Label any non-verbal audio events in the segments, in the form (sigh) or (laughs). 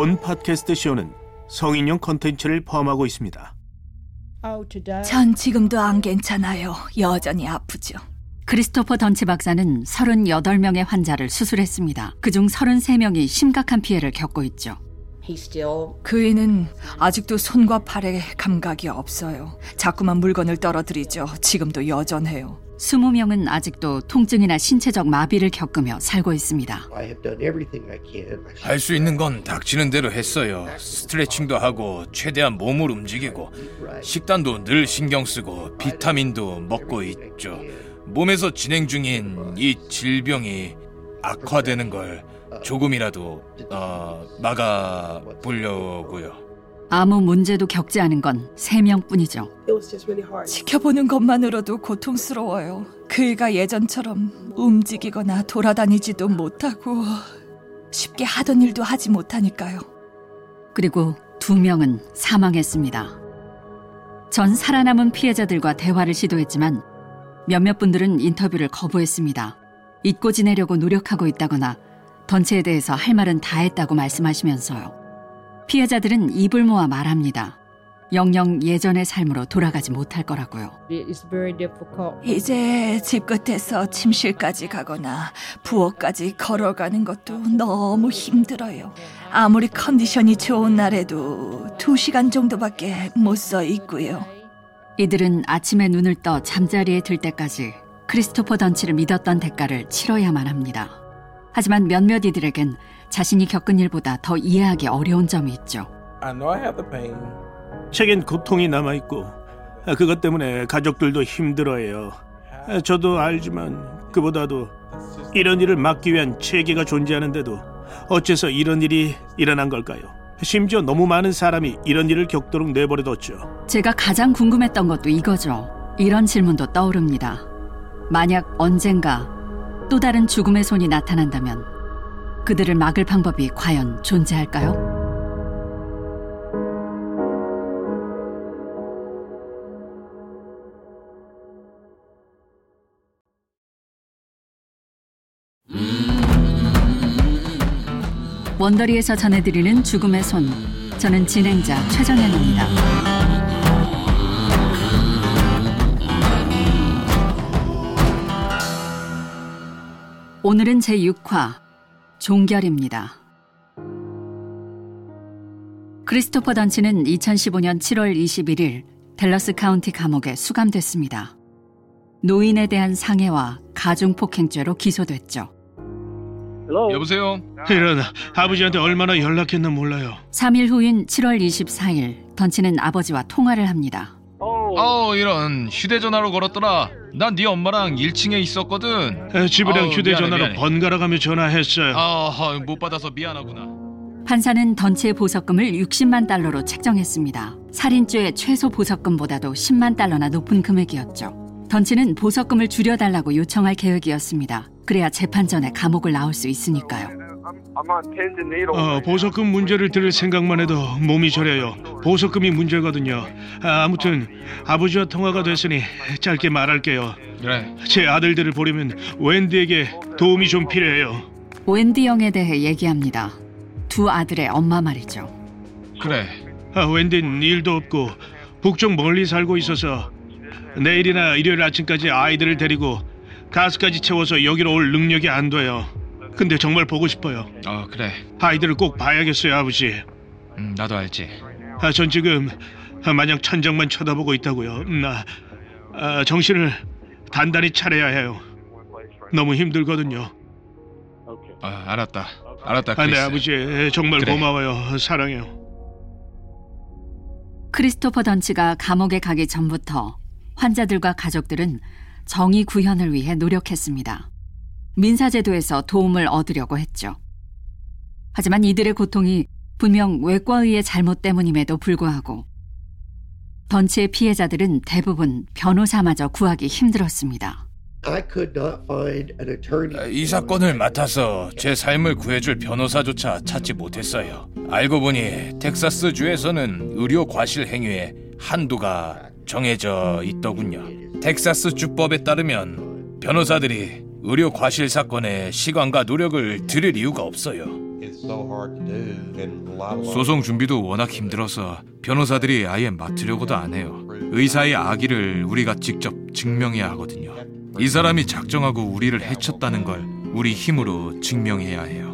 본 팟캐스트 쇼는 성인용 컨텐츠를 포함하고 있습니다. 전 지금도 안 괜찮아요. 여전히 아프죠. 크리스토퍼 던치 박사는 38명의 환자를 수술했습니다. 그중 33명이 심각한 피해를 겪고 있죠. 그이는 아직도 손과 팔에 감각이 없어요. 자꾸만 물건을 떨어뜨리죠. 지금도 여전해요. 20명은 아직도 통증이나 신체적 마비를 겪으며 살고 있습니다. 할 수 있는 건 닥치는 대로 했어요. 스트레칭도 하고 최대한 몸을 움직이고 식단도 늘 신경 쓰고 비타민도 먹고 있죠. 몸에서 진행 중인 이 질병이 악화되는 걸 조금이라도 어, 막아 보려고요. 아무 문제도 겪지 않은 건 3명뿐이죠. 지켜보는 것만으로도 고통스러워요. 그이가 예전처럼 움직이거나 돌아다니지도 못하고 쉽게 하던 일도 하지 못하니까요. 그리고 두 명은 사망했습니다. 전 살아남은 피해자들과 대화를 시도했지만 몇몇 분들은 인터뷰를 거부했습니다. 잊고 지내려고 노력하고 있다거나 던체에 대해서 할 말은 다 했다고 말씀하시면서요. 피해자들은 입을 모아 말합니다. 영영 예전의 삶으로 돌아가지 못할 거라고요. 이제 집 끝에서 침실까지 가거나 부엌까지 걸어가는 것도 너무 힘들어요. 아무리 컨디션이 좋은 날에도 두 시간 정도밖에 못 서 있고요. 이들은 아침에 눈을 떠 잠자리에 들 때까지 크리스토퍼 던치를 믿었던 대가를 치러야만 합니다. 하지만 몇몇 이들에겐 자신이 겪은 일보다 더 이해하기 어려운 점이 있죠. 제겐 고통이 남아 있고 그것 때문에 가족들도 힘들어해요. 저도 알지만 그보다도 이런 일을 막기 위한 체계가 존재하는데도 어째서 이런 일이 일어난 걸까요? 심지어 너무 많은 사람이 이런 일을 겪도록 내버려뒀죠. 제가 가장 궁금했던 것도 이거죠. 이런 질문도 떠오릅니다. 만약 언젠가 또 다른 죽음의 손이 나타난다면 그들을 막을 방법이 과연 존재할까요? 원더리에서 전해드리는 죽음의 손. 저는 진행자 최정현입니다. 오늘은 제6화 종결입니다. 크리스토퍼 던치는 2015년 7월 21일 델러스 카운티 감옥에 수감됐습니다. 노인에 대한 상해와 가중폭행죄로 기소됐죠. 여보세요. 이런 아버지한테 얼마나 연락했나 몰라요. 3일 후인 7월 24일 던치는 아버지와 통화를 합니다. 어 이런 휴대전화로 걸었더라. 난 네 엄마랑 1층에 있었거든. 에, 집이랑 아우, 휴대전화로 미안해, 미안해. 번갈아 가며 전화했어요. 아, 못 받아서 미안하구나. 판사는 던치의 보석금을 60만 달러로 책정했습니다. 살인죄의 최소 보석금보다도 10만 달러나 높은 금액이었죠. 던치는 보석금을 줄여달라고 요청할 계획이었습니다. 그래야 재판 전에 감옥을 나올 수 있으니까요. 어, 보석금 문제를 들을 생각만 해도 몸이 저려요. 보석금이 문제거든요. 아, 아무튼 아버지와 통화가 됐으니 짧게 말할게요. 그래. 제 아들들을 보려면 웬디에게 도움이 좀 필요해요. 웬디 영에 대해 얘기합니다. 두 아들의 엄마 말이죠. 그래. 아, 웬디는 일도 없고 북쪽 멀리 살고 있어서 내일이나 일요일 아침까지 아이들을 데리고 가스까지 채워서 여기로 올 능력이 안 돼요. 근데 정말 보고 싶어요. 어, 그래. 아이들을 꼭 봐야겠어요, 아버지. 음, 나도 알지. 아, 전 지금 아, 마냥 천장만 쳐다보고 있다고요. 음, 아, 아, 정신을 단단히 차려야 해요. 너무 힘들거든요. 아, 알았다. 알았다, 아, 네, 크리스. 아버지 정말 그래. 고마워요. 사랑해요. 크리스토퍼 던치가 감옥에 가기 전부터 환자들과 가족들은 정의 구현을 위해 노력했습니다. 민사제도에서 도움을 얻으려고 했죠. 하지만 이들의 고통이 분명 외과의의 잘못 때문임에도 불구하고 던치의 피해자들은 대부분 변호사마저 구하기 힘들었습니다. I could not find an attorney. 아, 이 사건을 맡아서 제 삶을 구해줄 변호사조차 찾지 못했어요. 알고 보니 텍사스 주에서는 의료 과실 행위의 한도가 정해져 있더군요. 텍사스 주법에 따르면 변호사들이 의료 과실 사건에 시간과 노력을 들일 이유가 없어요. 소송 준비도 워낙 힘들어서 변호사들이 아예 맡으려고도 안 해요. 의사의 악의를 우리가 직접 증명해야 하거든요. 이 사람이 작정하고 우리를 해쳤다는 걸 우리 힘으로 증명해야 해요.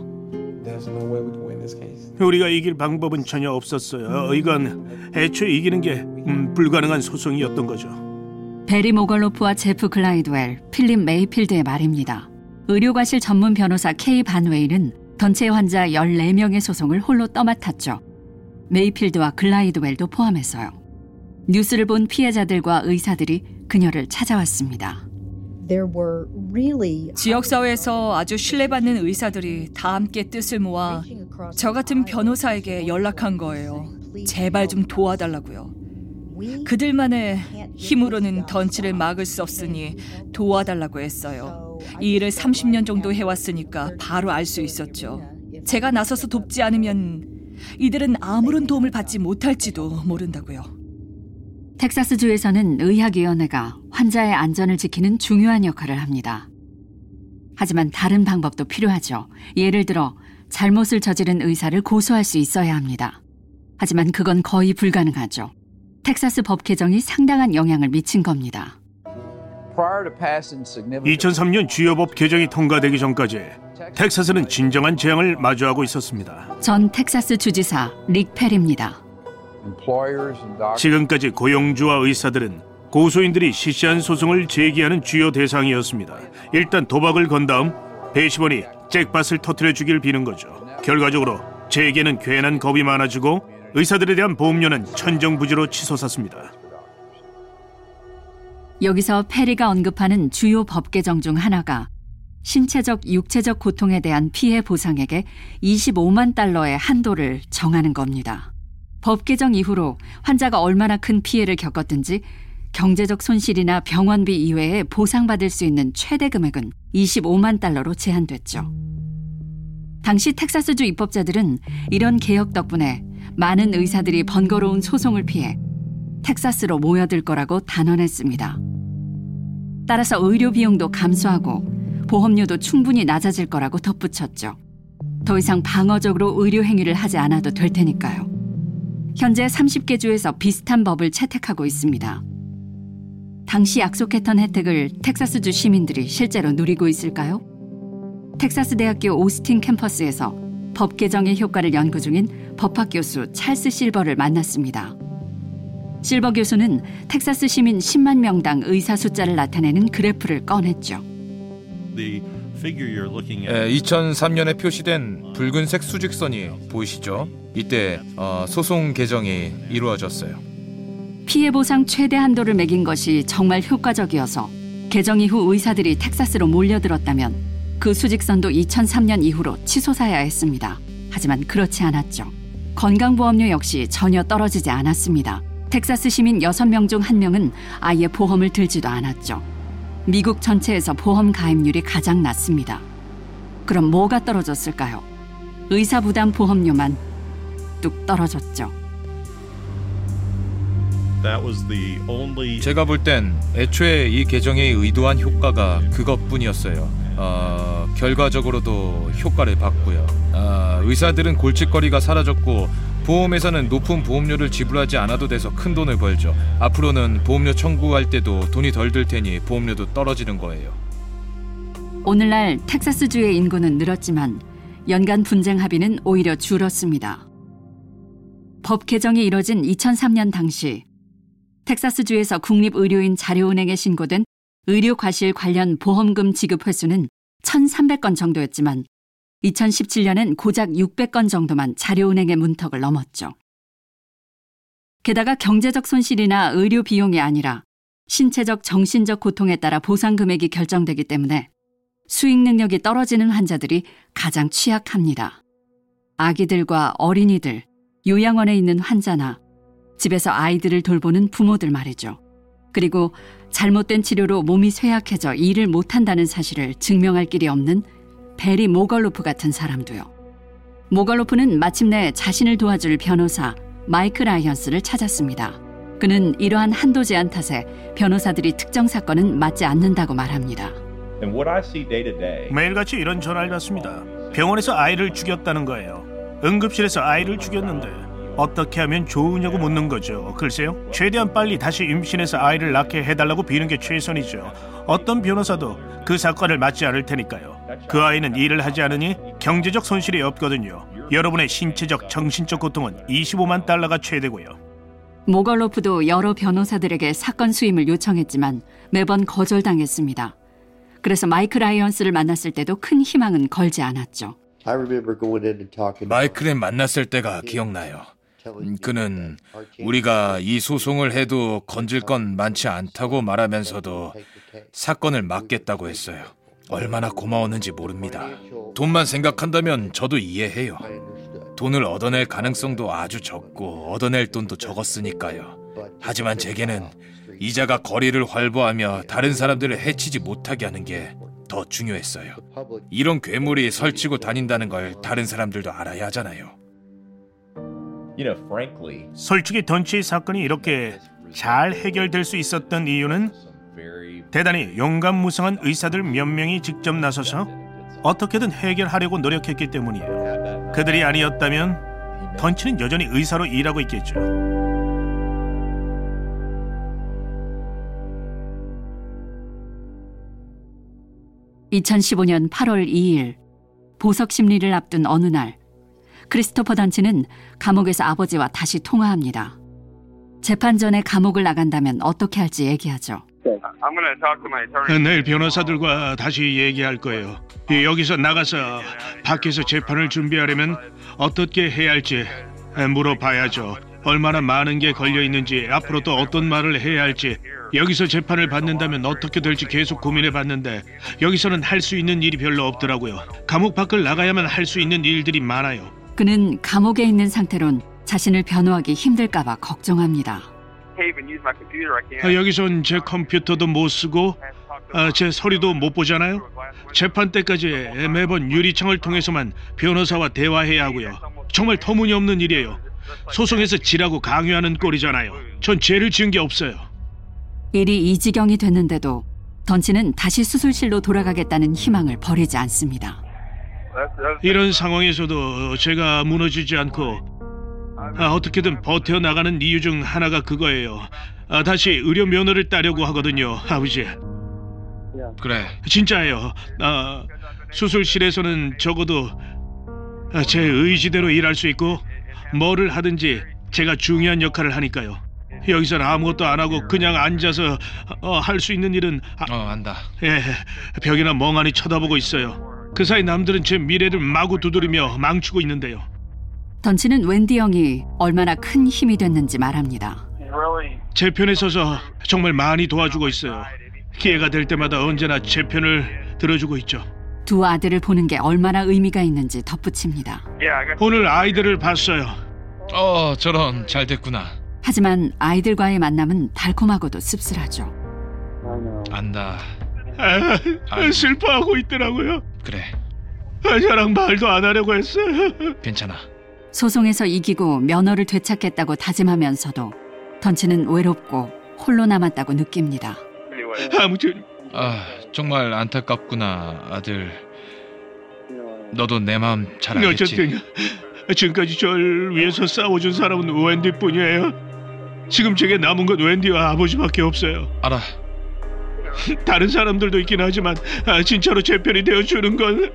우리가 이길 방법은 전혀 없었어요. 이건 애초에 이기는 게 음, 불가능한 소송이었던 거죠. 베리 모걸로프와 제프 글라이드웰, 필립 메이필드의 말입니다. 의료과실 전문 변호사 케이 반웨이는 전체 환자 14명의 소송을 홀로 떠맡았죠. 메이필드와 글라이드웰도 포함해서요. 뉴스를 본 피해자들과 의사들이 그녀를 찾아왔습니다. 지역사회에서 아주 신뢰받는 의사들이 다 함께 뜻을 모아 저 같은 변호사에게 연락한 거예요. 제발 좀 도와달라고요. 그들만의 힘으로는 던치를 막을 수 없으니 도와달라고 했어요. 이 일을 30년 정도 해왔으니까 바로 알 수 있었죠. 제가 나서서 돕지 않으면 이들은 아무런 도움을 받지 못할지도 모른다고요. 텍사스주에서는 의학위원회가 환자의 안전을 지키는 중요한 역할을 합니다. 하지만 다른 방법도 필요하죠. 예를 들어 잘못을 저지른 의사를 고소할 수 있어야 합니다. 하지만 그건 거의 불가능하죠. 텍사스 법 개정이 상당한 영향을 미친 겁니다. 2003년 주요 법 개정이 통과되기 전까지 텍사스는 진정한 재앙을 마주하고 있었습니다. 전 텍사스 주지사 릭 펠입니다. 지금까지 고용주와 의사들은 고소인들이 시시한 소송을 제기하는 주요 대상이었습니다. 일단 도박을 건 다음 배심원이 잭밭을 터트려 주길 비는 거죠. 결과적으로 제게는 괜한 겁이 많아지고 의사들에 대한 보험료는 천정부지로 치솟았습니다. 여기서 페리가 언급하는 주요 법 개정 중 하나가 신체적, 육체적 고통에 대한 피해 보상액의 25만 달러의 한도를 정하는 겁니다. 법 개정 이후로 환자가 얼마나 큰 피해를 겪었든지 경제적 손실이나 병원비 이외에 보상받을 수 있는 최대 금액은 25만 달러로 제한됐죠. 당시 텍사스주 입법자들은 이런 개혁 덕분에 많은 의사들이 번거로운 소송을 피해 텍사스로 모여들 거라고 단언했습니다. 따라서 의료 비용도 감소하고 보험료도 충분히 낮아질 거라고 덧붙였죠. 더 이상 방어적으로 의료 행위를 하지 않아도 될 테니까요. 현재 30개 주에서 비슷한 법을 채택하고 있습니다. 당시 약속했던 혜택을 텍사스주 시민들이 실제로 누리고 있을까요? 텍사스 대학교 오스틴 캠퍼스에서 법 개정의 효과를 연구 중인 법학 교수 찰스 실버를 만났습니다. 실버 교수는 텍사스 시민 10만 명당 의사 숫자를 나타내는 그래프를 꺼냈죠. 2003년에 표시된 붉은색 수직선이 보이시죠? 이때 어, 소송 개정이 이루어졌어요. 피해 보상 최대 한도를 매긴 것이 정말 효과적이어서 개정 이후 의사들이 텍사스로 몰려들었다면 그 수직선도 2003년 이후로 치솟아야 했습니다. 하지만 그렇지 않았죠. 건강보험료 역시 전혀 떨어지지 않았습니다. 텍사스 시민 6명 중 1명은 아예 보험을 들지도 않았죠. 미국 전체에서 보험 가입률이 가장 낮습니다. 그럼 뭐가 떨어졌을까요? 의사 부담 보험료만 뚝 떨어졌죠. 제가 볼 땐 애초에 이 개정의 의도한 효과가 그것뿐이었어요. 어, 결과적으로도 효과를 봤고요. 어, 의사들은 골칫거리가 사라졌고 보험회사는 높은 보험료를 지불하지 않아도 돼서 큰 돈을 벌죠. 앞으로는 보험료 청구할 때도 돈이 덜 들 테니 보험료도 떨어지는 거예요. 오늘날 텍사스주의 인구는 늘었지만 연간 분쟁 합의는 오히려 줄었습니다. 법 개정이 이뤄진 2003년 당시 텍사스주에서 국립의료인 자료은행에 신고된 의료 과실 관련 보험금 지급 횟수는 1,300건 정도였지만 2017년엔 고작 600건 정도만 자료은행의 문턱을 넘었죠. 게다가 경제적 손실이나 의료 비용이 아니라 신체적 정신적 고통에 따라 보상 금액이 결정되기 때문에 수익 능력이 떨어지는 환자들이 가장 취약합니다. 아기들과 어린이들, 요양원에 있는 환자나 집에서 아이들을 돌보는 부모들 말이죠. 그리고 잘못된 치료로 몸이 쇠약해져 일을 못한다는 사실을 증명할 길이 없는 베리 모걸로프 같은 사람도요. 모걸로프는 마침내 자신을 도와줄 변호사 마이크 라이언스를 찾았습니다. 그는 이러한 한도 제한 탓에 변호사들이 특정 사건은 맞지 않는다고 말합니다. 매일같이 이런 전화를 받습니다. 병원에서 아이를 죽였다는 거예요. 응급실에서 아이를 죽였는데 어떻게 하면 좋으냐고 묻는 거죠. 글쎄요, 최대한 빨리 다시 임신해서 아이를 낳게 해달라고 비는 게 최선이죠. 어떤 변호사도 그 사건을 맞지 않을 테니까요. 그 아이는 일을 하지 않으니 경제적 손실이 없거든요. 여러분의 신체적, 정신적 고통은 25만 달러가 최대고요. 모걸로프도 여러 변호사들에게 사건 수임을 요청했지만 매번 거절당했습니다. 그래서 마이크 라이언스를 만났을 때도 큰 희망은 걸지 않았죠. 마이클을 만났을 때가 기억나요. 음, 그는 우리가 이 소송을 해도 건질 건 많지 않다고 말하면서도 사건을 막겠다고 했어요. 얼마나 고마웠는지 모릅니다. 돈만 생각한다면 저도 이해해요. 돈을 얻어낼 가능성도 아주 적고 얻어낼 돈도 적었으니까요. 하지만 제게는 이자가 거리를 활보하며 다른 사람들을 해치지 못하게 하는 게 더 중요했어요. 이런 괴물이 설치고 다닌다는 걸 다른 사람들도 알아야 하잖아요. 솔직히 던치 사건이 이렇게 잘 해결될 수 있었던 이유는 대단히 용감 무성한 의사들 몇 명이 직접 나서서 어떻게든 해결하려고 노력했기 때문이에요. 그들이 아니었다면 던치는 여전히 의사로 일하고 있겠죠. 2015년 8월 2일 보석 심리를 앞둔 어느 날 크리스토퍼 단치는 감옥에서 아버지와 다시 통화합니다. 재판 전에 감옥을 나간다면 어떻게 할지 얘기하죠. 내일 변호사들과 다시 얘기할 거예요. 여기서 나가서 밖에서 재판을 준비하려면 어떻게 해야 할지 물어봐야죠. 얼마나 많은 게 걸려 있는지 앞으로 또 어떤 말을 해야 할지 여기서 재판을 받는다면 어떻게 될지 계속 고민해 봤는데 여기서는 할 수 있는 일이 별로 없더라고요. 감옥 밖을 나가야만 할 수 있는 일들이 많아요. 그는 감옥에 있는 상태론 자신을 변호하기 힘들까봐 걱정합니다. 아, 여기선 제 컴퓨터도 못 쓰고 아, 제 서류도 못 보잖아요. 재판 때까지 매번 유리창을 통해서만 변호사와 대화해야 하고요. 정말 터무니없는 일이에요. 소송에서 지라고 강요하는 꼴이잖아요. 전 죄를 지은 게 없어요. 일이 이 지경이 됐는데도 던치는 다시 수술실로 돌아가겠다는 희망을 버리지 않습니다. 이런 상황에서도 제가 무너지지 않고 아, 어떻게든 버텨 나가는 이유 중 하나가 그거예요. 아, 다시 의료 면허를 따려고 하거든요, 아버지. 그래. 진짜예요. 아, 수술실에서는 적어도 아, 제 의지대로 일할 수 있고 뭐를 하든지 제가 중요한 역할을 하니까요. 여기서는 아무것도 안 하고 그냥 앉아서 어, 할 수 있는 일은 아, 어 안다. 예, 벽이나 멍하니 쳐다보고 있어요. 그 사이 남들은 제 미래를 마구 두드리며 망치고 있는데요. 던치는 웬디 형이 얼마나 큰 힘이 됐는지 말합니다. 제 편에 서서 정말 많이 도와주고 있어요. 기회가 될 때마다 언제나 제 편을 들어주고 있죠. 두 아들을 보는 게 얼마나 의미가 있는지 덧붙입니다. 오늘 아이들을 봤어요. 어, 저런 잘 됐구나. 하지만 아이들과의 만남은 달콤하고도 씁쓸하죠. 안다. 아, 슬퍼하고 있더라고요. 그래. 아, 저랑 말도 안 하려고 했어요. (laughs) 괜찮아. 소송에서 이기고 면허를 되찾겠다고 다짐하면서도 던치는 외롭고 홀로 남았다고 느낍니다. 아무튼 아, 정말 안타깝구나, 아들. 너도 내 마음 잘 알겠지? 어쨌든 지금까지 절 위해서 싸워준 사람은 웬디뿐이에요. 지금 제게 남은 건 웬디와 아버지밖에 없어요. 알아. 다른 사람들도 있긴 하지만 아, 진짜로 제 편이 되어주는 건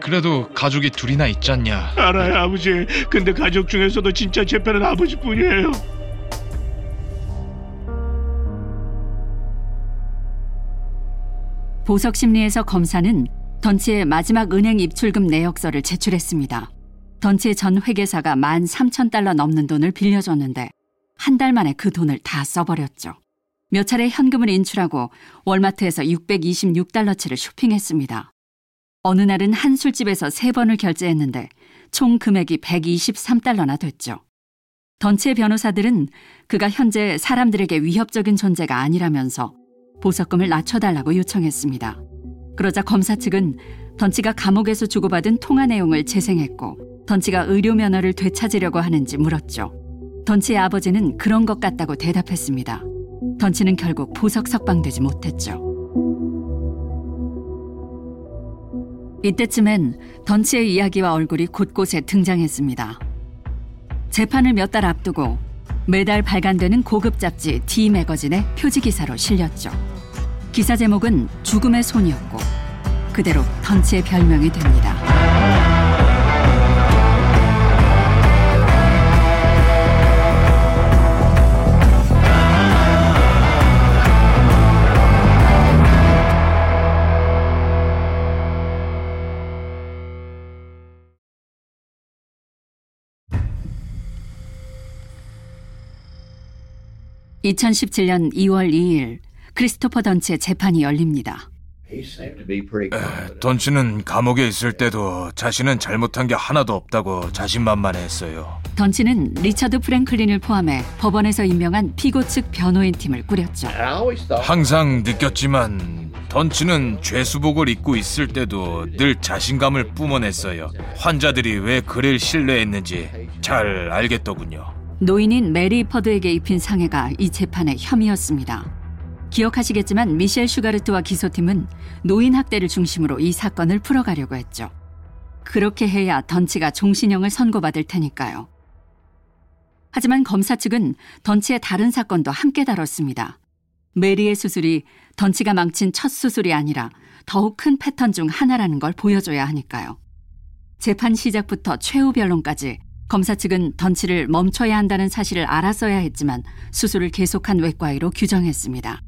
그래도 가족이 둘이나 있잖냐. 알아요 아버지. 근데 가족 중에서도 진짜 제 편은 아버지뿐이에요. 보석 심리에서 검사는 던치의 마지막 은행 입출금 내역서를 제출했습니다. 던치의 전 회계사가 1만 3천 달러 넘는 돈을 빌려줬는데 한 달 만에 그 돈을 다 써버렸죠. 몇 차례 현금을 인출하고 월마트에서 626달러치를 쇼핑했습니다. 어느 날은 한 술집에서 세 번을 결제했는데 총 금액이 123달러나 됐죠. 던치의 변호사들은 그가 현재 사람들에게 위협적인 존재가 아니라면서 보석금을 낮춰달라고 요청했습니다. 그러자 검사 측은 던치가 감옥에서 주고받은 통화 내용을 재생했고 던치가 의료 면허를 되찾으려고 하는지 물었죠. 던치의 아버지는 그런 것 같다고 대답했습니다. 던치는 결국 보석 석방되지 못했죠. 이때쯤엔 던치의 이야기와 얼굴이 곳곳에 등장했습니다. 재판을 몇 달 앞두고 매달 발간되는 고급 잡지 D 매거진의 표지 기사로 실렸죠. 기사 제목은 죽음의 손이었고 그대로 던치의 별명이 됩니다. 2017년 2월 2일 크리스토퍼 던치의 재판이 열립니다. 던치는 감옥에 있을 때도 자신은 잘못한 게 하나도 없다고 자신만만했어요. 던치는 리처드 프랭클린을 포함해 법원에서 임명한 피고 측 변호인 팀을 꾸렸죠. 항상 느꼈지만 던치는 죄수복을 입고 있을 때도 늘 자신감을 뿜어냈어요. 환자들이 왜 그를 신뢰했는지 잘 알겠더군요. 노인인 메리 퍼드에게 입힌 상해가 이 재판의 혐의였습니다. 기억하시겠지만 미셸 슈가르트와 기소팀은 노인 학대를 중심으로 이 사건을 풀어가려고 했죠. 그렇게 해야 던치가 종신형을 선고받을 테니까요. 하지만 검사 측은 던치의 다른 사건도 함께 다뤘습니다. 메리의 수술이 던치가 망친 첫 수술이 아니라 더욱 큰 패턴 중 하나라는 걸 보여줘야 하니까요. 재판 시작부터 최후 변론까지 검사 측은 던치를 멈춰야 한다는 사실을 알았어야 했지만 수술을 계속한 외과의로 규정했습니다.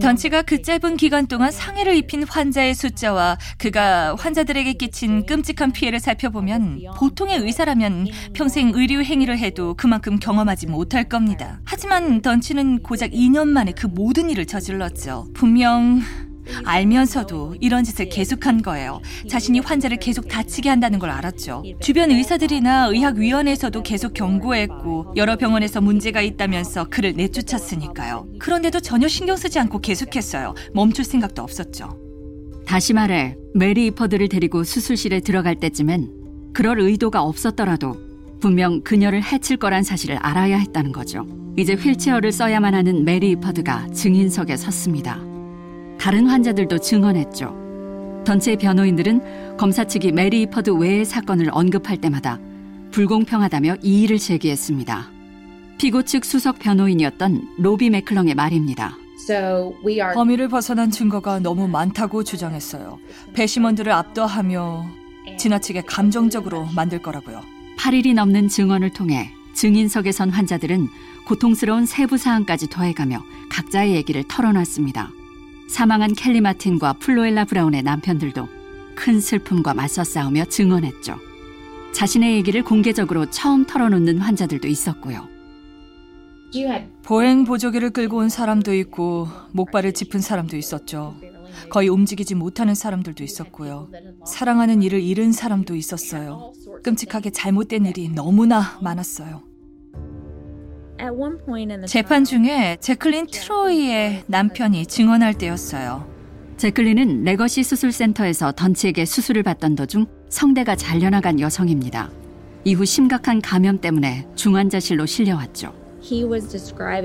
던치가 그 짧은 기간 동안 상해를 입힌 환자의 숫자와 그가 환자들에게 끼친 끔찍한 피해를 살펴보면 보통의 의사라면 평생 의료 행위를 해도 그만큼 경험하지 못할 겁니다. 하지만 던치는 고작 2년 만에 그 모든 일을 저질렀죠. 분명 알면서도 이런 짓을 계속한 거예요. 자신이 환자를 계속 다치게 한다는 걸 알았죠. 주변 의사들이나 의학위원회에서도 계속 경고했고 여러 병원에서 문제가 있다면서 그를 내쫓았으니까요. 그런데도 전혀 신경 쓰지 않고 계속했어요. 멈출 생각도 없었죠. 다시 말해 메리 이퍼드를 데리고 수술실에 들어갈 때쯤엔 그럴 의도가 없었더라도 분명 그녀를 해칠 거란 사실을 알아야 했다는 거죠. 이제 휠체어를 써야만 하는 메리 이퍼드가 증인석에 섰습니다. 다른 환자들도 증언했죠. 던체 변호인들은 검사 측이 메리 이퍼드 외의 사건을 언급할 때마다 불공평하다며 이의를 제기했습니다. 피고 측 수석 변호인이었던 로비 맥클렁의 말입니다. 범위를 벗어난 증거가 너무 많다고 주장했어요. 배심원들을 압도하며 지나치게 감정적으로 만들 거라고요. 8일이 넘는 증언을 통해 증인석에 선 환자들은 고통스러운 세부 사항까지 더해가며 각자의 얘기를 털어놨습니다. 사망한 켈리 마틴과 플로엘라 브라운의 남편들도 큰 슬픔과 맞서 싸우며 증언했죠. 자신의 얘기를 공개적으로 처음 털어놓는 환자들도 있었고요. 보행 보조기를 끌고 온 사람도 있고 목발을 짚은 사람도 있었죠. 거의 움직이지 못하는 사람들도 있었고요. 사랑하는 일을 잃은 사람도 있었어요. 끔찍하게 잘못된 일이 너무나 많았어요. 재판 중에 재클린 트로이의 남편이 증언할 때였어요. 재클린은 레거시 수술센터에서 던치에게 수술을 받던 도중 성대가 잘려나간 여성입니다. 이후 심각한 감염 때문에 중환자실로 실려왔죠.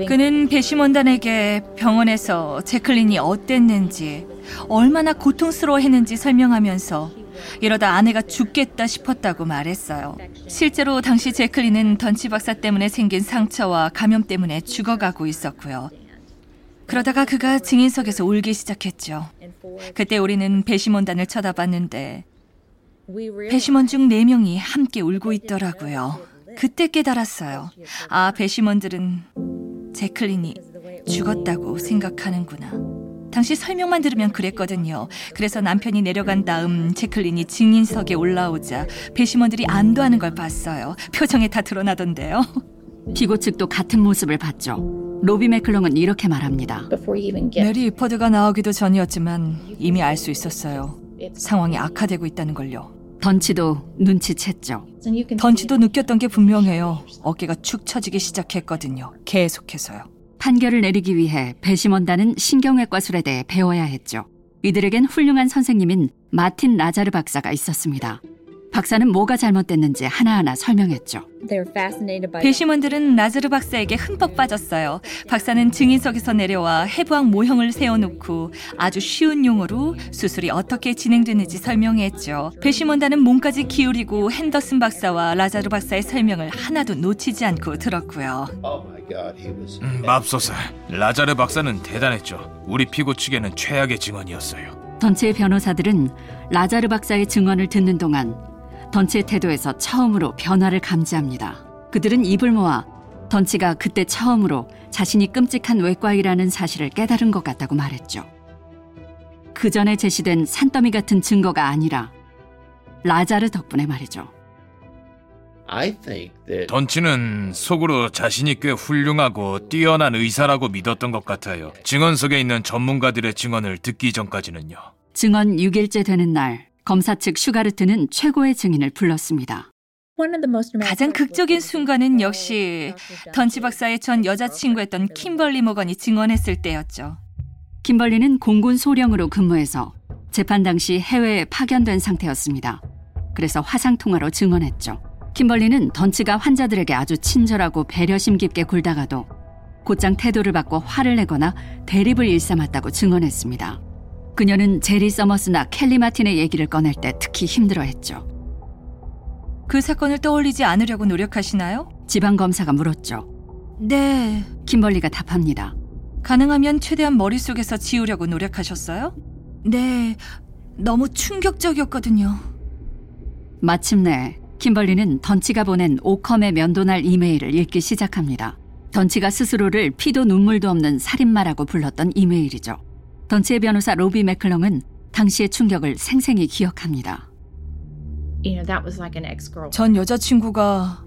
그는 배심원단에게 병원에서 재클린이 어땠는지, 얼마나 고통스러워했는지 설명하면서 이러다 아내가 죽겠다 싶었다고 말했어요. 실제로 당시 제클린은 던치 박사 때문에 생긴 상처와 감염 때문에 죽어가고 있었고요. 그러다가 그가 증인석에서 울기 시작했죠. 그때 우리는 배심원단을 쳐다봤는데 배심원 중 4명이 함께 울고 있더라고요. 그때 깨달았어요. 아, 배심원들은 제클린이 죽었다고 생각하는구나. 당시 설명만 들으면 그랬거든요. 그래서 남편이 내려간 다음 제클린이 증인석에 올라오자 배심원들이 안도하는 걸 봤어요. 표정에 다 드러나던데요. (laughs) 피고 측도 같은 모습을 봤죠. 로비 맥클롱은 이렇게 말합니다. 메리 이퍼드가 나오기도 전이었지만 이미 알 수 있었어요. 상황이 악화되고 있다는 걸요. 던치도 눈치챘죠. 던치도 느꼈던 게 분명해요. 어깨가 축 처지기 시작했거든요. 계속해서요. 판결을 내리기 위해 배심원단은 신경외과술에 대해 배워야 했죠. 이들에겐 훌륭한 선생님인 마틴 라자르 박사가 있었습니다. 박사는 뭐가 잘못됐는지 하나하나 설명했죠. 배심원들은 라자르 박사에게 흠뻑 빠졌어요. 박사는 증인석에서 내려와 해부학 모형을 세워놓고 아주 쉬운 용어로 수술이 어떻게 진행되는지 설명했죠. 배심원단은 몸까지 기울이고 핸더슨 박사와 라자르 박사의 설명을 하나도 놓치지 않고 들었고요. 음, 맙소사, 라자르 박사는 대단했죠. 우리 피고 측에는 최악의 증언이었어요. 던치의 변호사들은 라자르 박사의 증언을 듣는 동안 던치의 태도에서 처음으로 변화를 감지합니다. 그들은 입을 모아 던치가 그때 처음으로 자신이 끔찍한 외과이라는 사실을 깨달은 것 같다고 말했죠. 그 전에 제시된 산더미 같은 증거가 아니라 라자르 덕분에 말이죠. 던치는 속으로 자신이 꽤 훌륭하고 뛰어난 의사라고 믿었던 것 같아요. 증언석에 있는 전문가들의 증언을 듣기 전까지는요. 증언 6일째 되는 날 검사 측 슈가르트는 최고의 증인을 불렀습니다. 가장 극적인 순간은 역시 던치 박사의 전 여자친구였던 킴벌리 모건이 증언했을 때였죠. 킴벌리는 공군 소령으로 근무해서 재판 당시 해외에 파견된 상태였습니다. 그래서 화상 통화로 증언했죠. 킴벌리는 던치가 환자들에게 아주 친절하고 배려심 깊게 굴다가도 곧장 태도를 바꿔 화를 내거나 대립을 일삼았다고 증언했습니다. 그녀는 제리 서머스나 켈리 마틴의 얘기를 꺼낼 때 특히 힘들어했죠. 그 사건을 떠올리지 않으려고 노력하시나요? 지방 검사가 물었죠. 네. 김벌리가 답합니다. 가능하면 최대한 머릿속에서 지우려고 노력하셨어요? 네. 너무 충격적이었거든요. 마침내 김벌리는 던치가 보낸 오컴의 면도날 이메일을 읽기 시작합니다. 던치가 스스로를 피도 눈물도 없는 살인마라고 불렀던 이메일이죠. 던치의 변호사 로비 맥클렁은 당시의 충격을 생생히 기억합니다. 전 여자친구가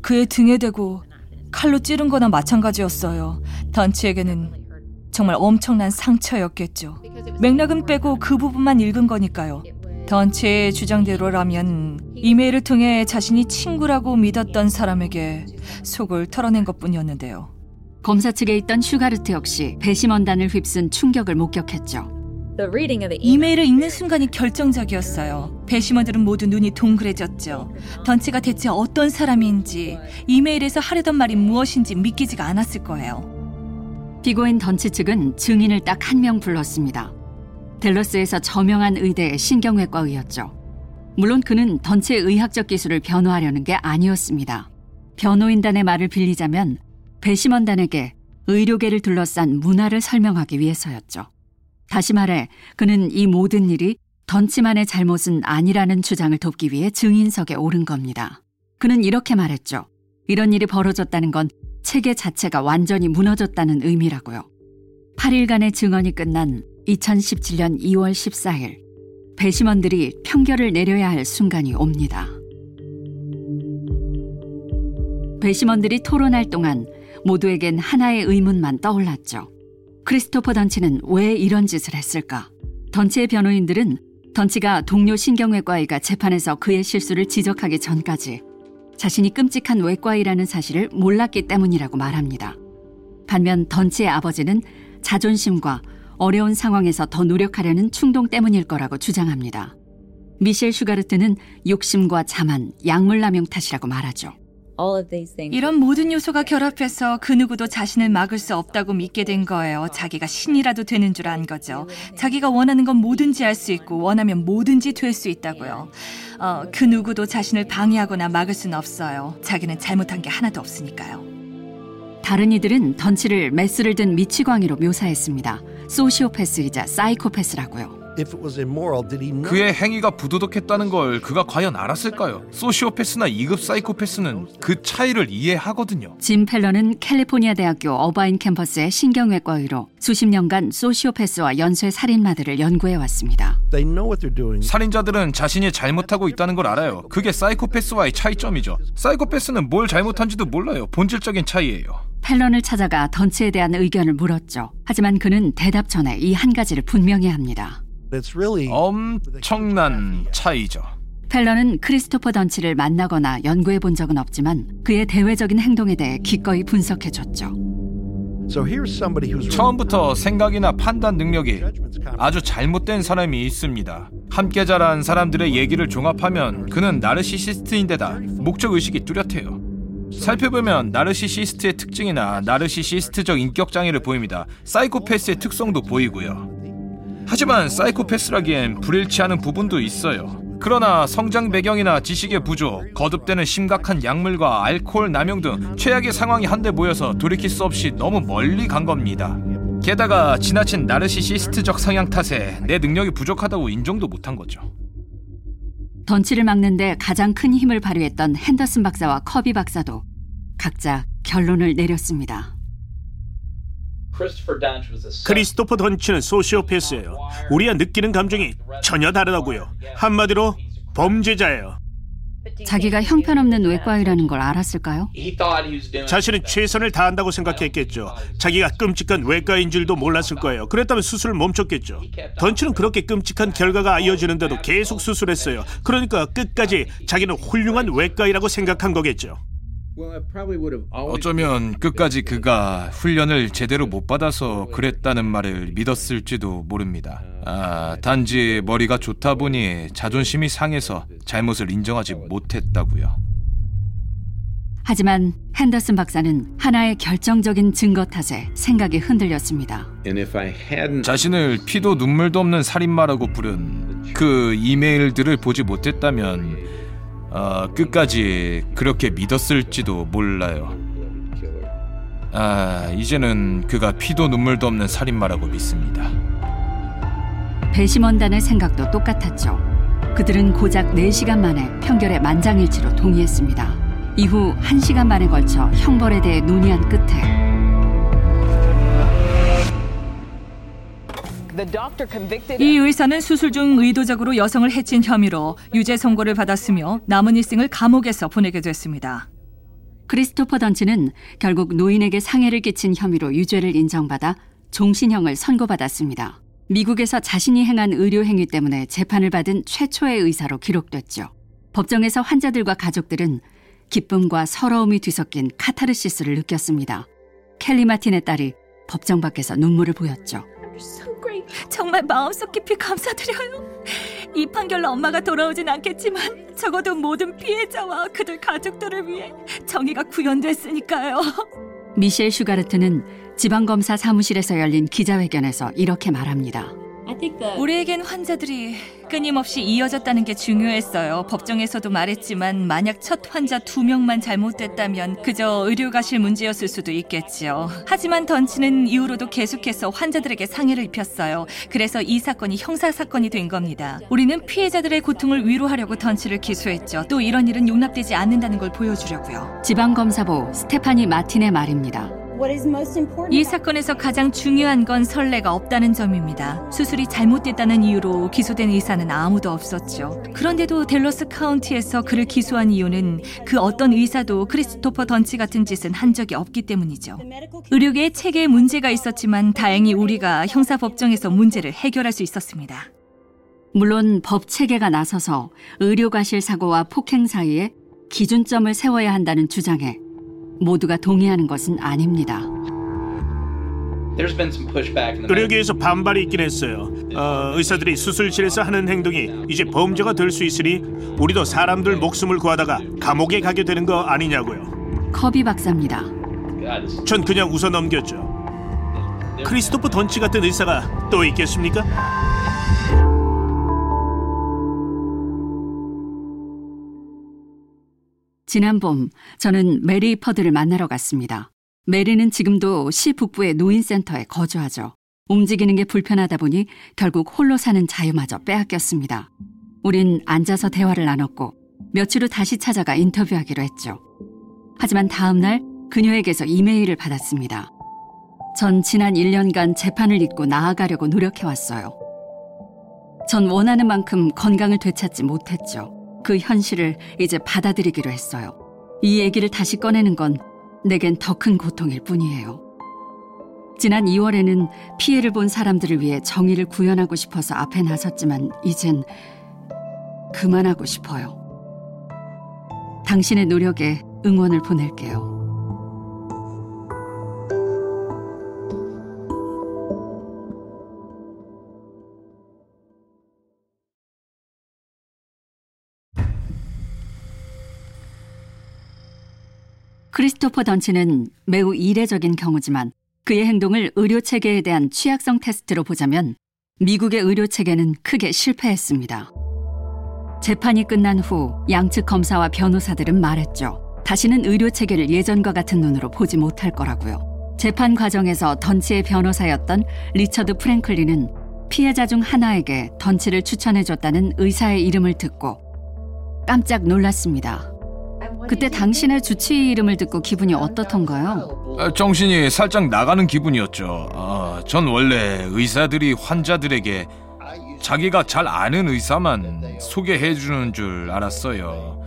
그의 등에 대고 칼로 찌른 거나 마찬가지였어요. 던치에게는 정말 엄청난 상처였겠죠. 맥락은 빼고 그 부분만 읽은 거니까요. 던치의 주장대로라면 이메일을 통해 자신이 친구라고 믿었던 사람에게 속을 털어낸 것 뿐이었는데요. 검사 측에 있던 슈가르트 역시 배심원단을 휩쓴 충격을 목격했죠. 이메일을 읽는 순간이 결정적이었어요. 배심원들은 모두 눈이 동그래졌죠. 던치가 대체 어떤 사람인지 이메일에서 하려던 말이 무엇인지 믿기지가 않았을 거예요. 피고인 던치 측은 증인을 딱 한 명 불렀습니다. 델러스에서 저명한 의대의 신경외과 의였죠. 물론 그는 던치의 의학적 기술을 변호하려는 게 아니었습니다. 변호인단의 말을 빌리자면 배심원단에게 의료계를 둘러싼 문화를 설명하기 위해서였죠. 다시 말해 그는 이 모든 일이 던치만의 잘못은 아니라는 주장을 돕기 위해 증인석에 오른 겁니다. 그는 이렇게 말했죠. 이런 일이 벌어졌다는 건 체계 자체가 완전히 무너졌다는 의미라고요. 8일간의 증언이 끝난 2017년 2월 14일 배심원들이 평결을 내려야 할 순간이 옵니다. 배심원들이 토론할 동안 모두에겐 하나의 의문만 떠올랐죠. 크리스토퍼 던치는 왜 이런 짓을 했을까? 던치의 변호인들은 던치가 동료 신경외과 의가 재판에서 그의 실수를 지적하기 전까지 자신이 끔찍한 외과의라는 사실을 몰랐기 때문이라고 말합니다. 반면 던치의 아버지는 자존심과 어려운 상황에서 더 노력하려는 충동 때문일 거라고 주장합니다. 미셸 슈가르트는 욕심과 자만, 약물남용 탓이라고 말하죠. 이런 모든 요소가 결합해서 그 누구도 자신을 막을 수 없다고 믿게 된 거예요. 자기가 신이라도 되는 줄 안 거죠. 자기가 원하는 건 뭐든지 할 수 있고 원하면 뭐든지 될 수 있다고요. 어, 그 누구도 자신을 방해하거나 막을 수는 없어요. 자기는 잘못한 게 하나도 없으니까요. 다른 이들은 던치를 메스를 든 미치광이로 묘사했습니다. 소시오패스이자 사이코패스라고요. 그의 행위가 부도덕했다는 걸 그가 과연 알았을까요? 소시오패스나 2급 사이코패스는 그 차이를 이해하거든요. 짐 펠러는 캘리포니아 대학교 어바인 캠퍼스의 신경외과 의로 수십 년간 소시오패스와 연쇄 살인마들을 연구해 왔습니다. 살인자들은 자신이 잘못하고 있다는 걸 알아요. 그게 사이코패스와의 차이점이죠. 사이코패스는 뭘 잘못한지도 몰라요. 본질적인 차이예요. 펠런을 찾아가 던치에 대한 의견을 물었죠. 하지만 그는 대답 전에 이 한 가지를 분명히 합니다. 엄청난 차이죠. 펠런은 크리스토퍼 던치를 만나거나 연구해 본 적은 없지만 그의 대외적인 행동에 대해 기꺼이 분석해 줬죠. 처음부터 생각이나 판단 능력이 아주 잘못된 사람이 있습니다. 함께 자란 사람들의 얘기를 종합하면 그는 나르시시스트인데다 목적 의식이 뚜렷해요. 살펴보면 나르시시스트의 특징이나 나르시시스트적 인격 장애를 보입니다. 사이코패스의 특성도 보이고요. 하지만 사이코패스라기엔 불일치 않은 부분도 있어요. 그러나 성장 배경이나 지식의 부족, 거듭되는 심각한 약물과 알코올 남용 등 최악의 상황이 한데 모여서 돌이킬 수 없이 너무 멀리 간 겁니다. 게다가 지나친 나르시시스트적 성향 탓에 내 능력이 부족하다고 인정도 못한 거죠. 던치를 막는데 가장 큰 힘을 발휘했던 핸더슨 박사와 커비 박사도 각자 결론을 내렸습니다. 크리스토퍼 던치는 소시오패스예요. 우리가 느끼는 감정이 전혀 다르다고요. 한마디로 범죄자예요. 자기가 형편없는 외과이라는 걸 알았을까요? 자신은 최선을 다한다고 생각했겠죠. 자기가 끔찍한 외과인 줄도 몰랐을 거예요. 그랬다면 수술을 멈췄겠죠. 던치는 그렇게 끔찍한 결과가 이어지는데도 계속 수술했어요. 그러니까 끝까지 자기는 훌륭한 외과이라고 생각한 거겠죠. 어쩌면 끝까지 그가 훈련을 제대로 못 받아서 그랬다는 말을 믿었을지도 모릅니다. 아, 단지 머리가 좋다 보니 자존심이 상해서 잘못을 인정하지 못했다고요. 하지만 핸더슨 박사는 하나의 결정적인 증거 탓에 생각이 흔들렸습니다. 자신을 피도 눈물도 없는 살인마라고 부른 그 이메일들을 보지 못했다면 어, 끝까지 그렇게 믿었을지도 몰라요. 아, 이제는 그가 피도 눈물도 없는 살인마라고 믿습니다. 배심원단의 생각도 똑같았죠. 그들은 고작 4시간 만에 평결의 만장일치로 동의했습니다. 이후 1시간 만에 걸쳐 형벌에 대해 논의한 끝에 이 의사는 수술 중 의도적으로 여성을 해친 혐의로 유죄 선고를 받았으며 남은 일생을 감옥에서 보내게 됐습니다. 크리스토퍼 던치는 결국 노인에게 상해를 끼친 혐의로 유죄를 인정받아 종신형을 선고받았습니다. 미국에서 자신이 행한 의료 행위 때문에 재판을 받은 최초의 의사로 기록됐죠. 법정에서 환자들과 가족들은 기쁨과 서러움이 뒤섞인 카타르시스를 느꼈습니다. 켈리 마틴의 딸이 법정 밖에서 눈물을 보였죠. 정말 마음속 깊이 감사드려요. 이 판결로 엄마가 돌아오진 않겠지만 적어도 모든 피해자와 그들 가족들을 위해 정의가 구현됐으니까요. 미셸 슈가르트는 지방검사 사무실에서 열린 기자회견에서 이렇게 말합니다. 우리에겐 환자들이 끊임없이 이어졌다는 게 중요했어요. 법정에서도 말했지만 만약 첫 환자 두 명만 잘못됐다면 그저 의료가실 문제였을 수도 있겠지요. 하지만 던치는 이후로도 계속해서 환자들에게 상해를 입혔어요. 그래서 이 사건이 형사 사건이 된 겁니다. 우리는 피해자들의 고통을 위로하려고 던치를 기소했죠. 또 이런 일은 용납되지 않는다는 걸 보여주려고요. 지방검사부 스테파니 마틴의 말입니다. 이 사건에서 가장 중요한 건 선례가 없다는 점입니다. 수술이 잘못됐다는 이유로 기소된 의사는 아무도 없었죠. 그런데도 델러스 카운티에서 그를 기소한 이유는 그 어떤 의사도 크리스토퍼 던치 같은 짓은 한 적이 없기 때문이죠. 의료계에 체계에 문제가 있었지만 다행히 우리가 형사법정에서 문제를 해결할 수 있었습니다. 물론 법 체계가 나서서 의료가실 사고와 폭행 사이에 기준점을 세워야 한다는 주장에 모두가 동의하는 것은 아닙니다. 의료계에서 반발이 있긴 했어요. 어, 의사들이 수술실에서 하는 행동이 이제 범죄가 될 수 있으니 우리도 사람들 목숨을 구하다가 감옥에 가게 되는 거 아니냐고요. 커비 박사입니다. 전 그냥 웃어 넘겼죠. 크리스토프 던치 같은 의사가 또 있겠습니까? 지난 봄 저는 메리 이퍼드를 만나러 갔습니다. 메리는 지금도 시 북부의 노인센터에 거주하죠. 움직이는 게 불편하다 보니 결국 홀로 사는 자유마저 빼앗겼습니다. 우린 앉아서 대화를 나눴고 며칠 후 다시 찾아가 인터뷰하기로 했죠. 하지만 다음 날 그녀에게서 이메일을 받았습니다. 전 지난 1년간 재판을 잊고 나아가려고 노력해왔어요. 전 원하는 만큼 건강을 되찾지 못했죠. 그 현실을 이제 받아들이기로 했어요. 이 얘기를 다시 꺼내는 건 내겐 더 큰 고통일 뿐이에요. 지난 2월에는 피해를 본 사람들을 위해 정의를 구현하고 싶어서 앞에 나섰지만 이젠 그만하고 싶어요. 당신의 노력에 응원을 보낼게요. 크리스토퍼 던치는 매우 이례적인 경우지만 그의 행동을 의료 체계에 대한 취약성 테스트로 보자면 미국의 의료 체계는 크게 실패했습니다. 재판이 끝난 후 양측 검사와 변호사들은 말했죠. 다시는 의료 체계를 예전과 같은 눈으로 보지 못할 거라고요. 재판 과정에서 던치의 변호사였던 리처드 프랭클린은 피해자 중 하나에게 던치를 추천해줬다는 의사의 이름을 듣고 깜짝 놀랐습니다. 그때 당신의 주치의 이름을 듣고 기분이 어떻던가요? 아, 정신이 살짝 나가는 기분이었죠. 아, 전 원래 의사들이 환자들에게 자기가 잘 아는 의사만 소개해 주는 줄 알았어요.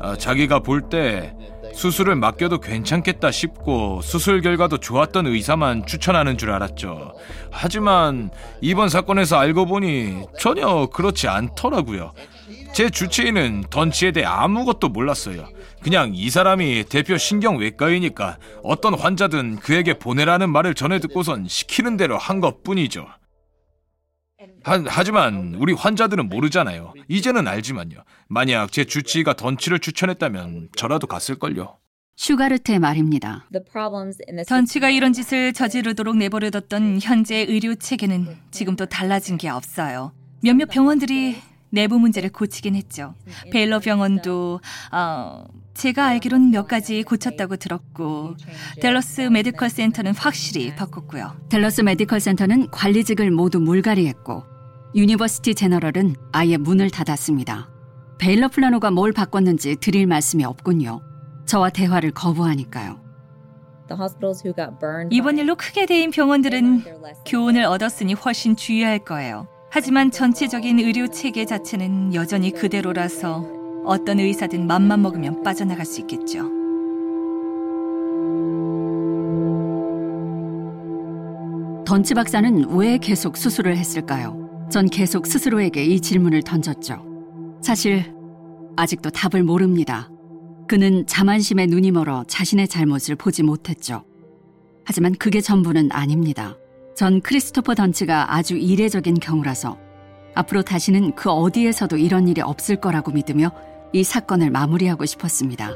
아, 자기가 볼 때 수술을 맡겨도 괜찮겠다 싶고 수술 결과도 좋았던 의사만 추천하는 줄 알았죠. 하지만 이번 사건에서 알고 보니 전혀 그렇지 않더라고요. 제 주치의는 던치에 대해 아무것도 몰랐어요. 그냥 이 사람이 대표 신경외과이니까 어떤 환자든 그에게 보내라는 말을 전해 듣고선 시키는 대로 한 것 뿐이죠. 하, 하지만 우리 환자들은 모르잖아요. 이제는 알지만요. 만약 제 주치의가 던치를 추천했다면 저라도 갔을걸요. 슈가르트의 말입니다. 던치가 이런 짓을 저지르도록 내버려뒀던 현재 의료 체계는 지금도 달라진 게 없어요. 몇몇 병원들이 내부 문제를 고치긴 했죠. 베일러 병원도 어, 제가 알기론 몇 가지 고쳤다고 들었고 댈러스 메디컬 센터는 확실히 바꿨고요. 댈러스 메디컬 센터는 관리직을 모두 물갈이했고 유니버시티 제너럴은 아예 문을 닫았습니다. 베일러 플라노가 뭘 바꿨는지 드릴 말씀이 없군요. 저와 대화를 거부하니까요. 이번 일로 크게 데인 병원들은 교훈을 얻었으니 훨씬 주의할 거예요. 하지만 전체적인 의료 체계 자체는 여전히 그대로라서 어떤 의사든 맘만 먹으면 빠져나갈 수 있겠죠. 던치 박사는 왜 계속 수술을 했을까요? 전 계속 스스로에게 이 질문을 던졌죠. 사실 아직도 답을 모릅니다. 그는 자만심에 눈이 멀어 자신의 잘못을 보지 못했죠. 하지만 그게 전부는 아닙니다. 전 크리스토퍼 던치가 아주 이례적인 경우라서 앞으로 다시는 그 어디에서도 이런 일이 없을 거라고 믿으며 이 사건을 마무리하고 싶었습니다.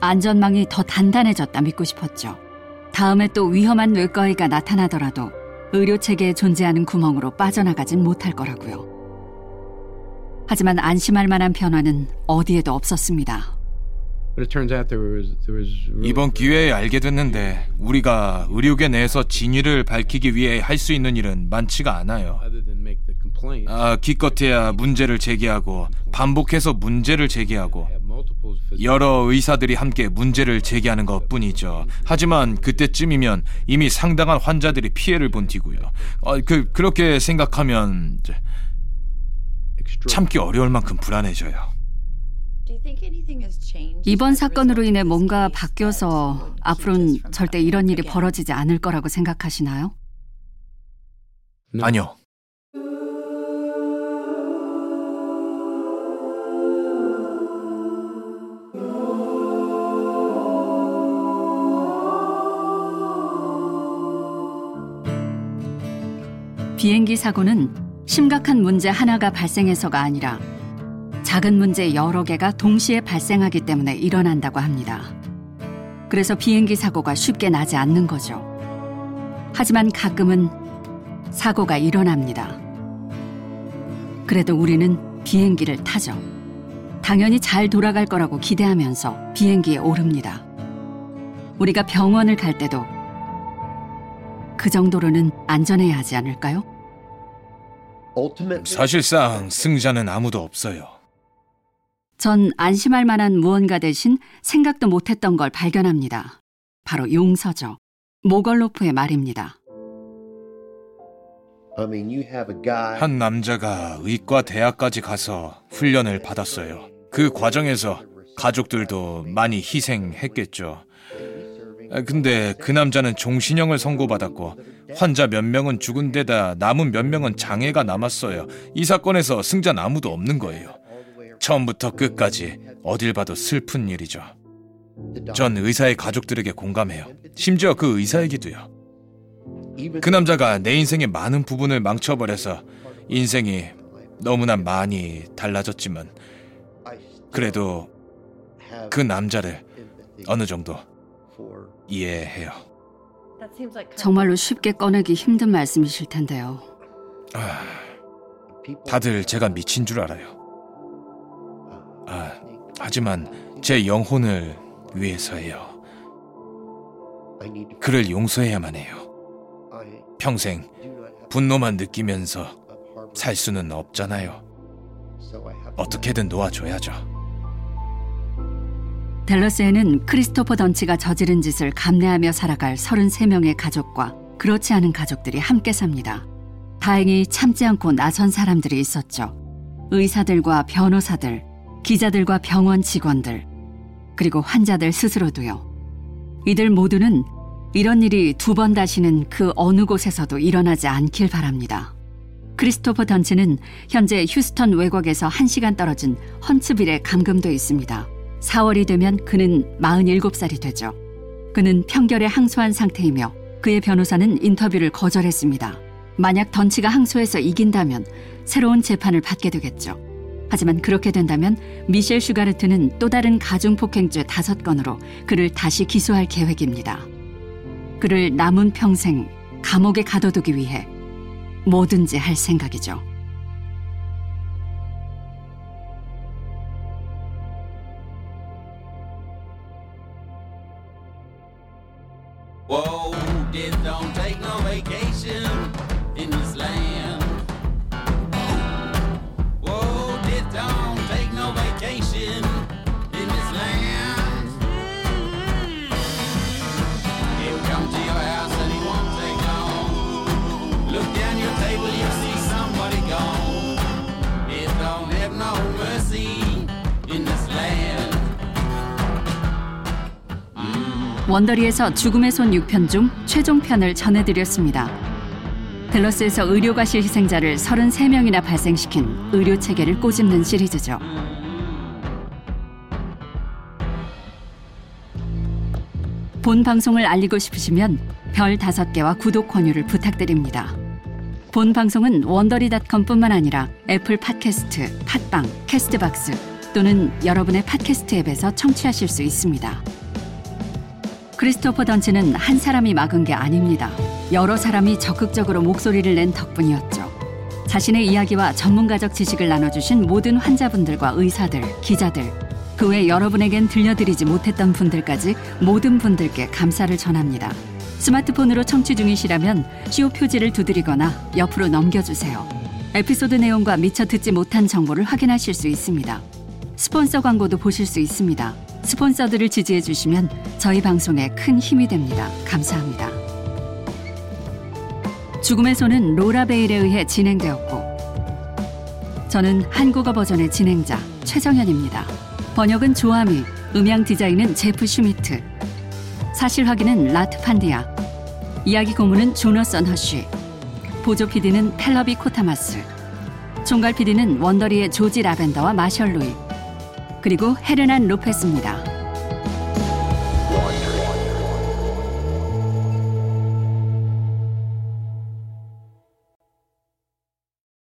안전망이 더 단단해졌다 믿고 싶었죠. 다음에 또 위험한 외과의가 나타나더라도 의료 체계에 존재하는 구멍으로 빠져나가진 못할 거라고요. 하지만 안심할 만한 변화는 어디에도 없었습니다. 이번 기회에 알게 됐는데 우리가 의료계 내에서 진위를 밝히기 위해 할 수 있는 일은 많지가 않아요. 아, 기껏해야 문제를 제기하고 반복해서 문제를 제기하고 여러 의사들이 함께 문제를 제기하는 것 뿐이죠. 하지만 그때쯤이면 이미 상당한 환자들이 피해를 본 뒤고요. 어, 그, 그렇게 생각하면 참기 어려울 만큼 불안해져요. 이번 사건으로 인해 뭔가 바뀌어서 앞으로는 절대 이런 일이 벌어지지 않을 거라고 생각하시나요? 아니요. 비행기 사고는 심각한 문제 하나가 발생해서가 아니라 작은 문제 여러 개가 동시에 발생하기 때문에 일어난다고 합니다. 그래서 비행기 사고가 쉽게 나지 않는 거죠. 하지만 가끔은 사고가 일어납니다. 그래도 우리는 비행기를 타죠. 당연히 잘 돌아갈 거라고 기대하면서 비행기에 오릅니다. 우리가 병원을 갈 때도 그 정도로는 안전해야 하지 않을까요? 사실상 승자는 아무도 없어요. 전 안심할 만한 무언가 대신 생각도 못했던 걸 발견합니다. 바로 용서죠. 모걸로프의 말입니다. 한 남자가 의과 대학까지 가서 훈련을 받았어요. 그 과정에서 가족들도 많이 희생했겠죠. 근데 그 남자는 종신형을 선고받았고 환자 몇 명은 죽은 데다 남은 몇 명은 장애가 남았어요. 이 사건에서 승자는 아무도 없는 거예요. 처음부터 끝까지 어딜 봐도 슬픈 일이죠. 전 의사의 가족들에게 공감해요. 심지어 그 의사에게도요. 그 남자가 내 인생의 많은 부분을 망쳐버려서 인생이 너무나 많이 달라졌지만 그래도 그 남자를 어느 정도 이해해요. 정말로 쉽게 꺼내기 힘든 말씀이실 텐데요. 아, 다들 제가 미친 줄 알아요. 아, 하지만 제 영혼을 위해서예요. 그를 용서해야만 해요. 평생 분노만 느끼면서 살 수는 없잖아요. 어떻게든 놓아줘야죠. 댈러스에는 크리스토퍼 던치가 저지른 짓을 감내하며 살아갈 33명의 가족과 그렇지 않은 가족들이 함께 삽니다. 다행히 참지 않고 나선 사람들이 있었죠. 의사들과 변호사들, 기자들과 병원 직원들, 그리고 환자들 스스로도요. 이들 모두는 이런 일이 두 번 다시는 그 어느 곳에서도 일어나지 않길 바랍니다. 크리스토퍼 던치는 현재 휴스턴 외곽에서 1시간 떨어진 헌츠빌에 감금돼 있습니다. 4월이 되면 그는 47살이 되죠. 그는 평결에 항소한 상태이며 그의 변호사는 인터뷰를 거절했습니다. 만약 던치가 항소해서 이긴다면 새로운 재판을 받게 되겠죠. 하지만 그렇게 된다면 미셸 슈가르트는 또 다른 가중폭행죄 다섯 건으로 그를 다시 기소할 계획입니다. 그를 남은 평생 감옥에 가둬두기 위해 뭐든지 할 생각이죠. 원더리에서 죽음의 손 6편 중 최종편을 전해드렸습니다. 댈러스에서 의료과실 희생자를 33명이나 발생시킨 의료 체계를 꼬집는 시리즈죠. 본 방송을 알리고 싶으시면 별 5개와 구독 권유를 부탁드립니다. 본 방송은 원더리닷컴뿐만 아니라 애플 팟캐스트, 팟빵, 캐스트박스 또는 여러분의 팟캐스트 앱에서 청취하실 수 있습니다. 크리스토퍼 던치는 한 사람이 막은 게 아닙니다. 여러 사람이 적극적으로 목소리를 낸 덕분이었죠. 자신의 이야기와 전문가적 지식을 나눠주신 모든 환자분들과 의사들, 기자들, 그 외 여러분에겐 들려드리지 못했던 분들까지 모든 분들께 감사를 전합니다. 스마트폰으로 청취 중이시라면 쇼 표지를 두드리거나 옆으로 넘겨주세요. 에피소드 내용과 미처 듣지 못한 정보를 확인하실 수 있습니다. 스폰서 광고도 보실 수 있습니다. 스폰서들을 지지해 주시면 저희 방송에 큰 힘이 됩니다. 감사합니다. 죽음의 손은 로라 베일에 의해 진행되었고 저는 한국어 버전의 진행자 최정현입니다. 번역은 조아미, 음향 디자인은 제프 슈미트, 사실 확인은 라트 판디아, 이야기 고문은 조너선 허쉬, 보조 PD는 펠러비 코타마스, 총괄 PD는 원더리의 조지 라벤더와 마셜 루이, 그리고 헤르난 로페스입니다.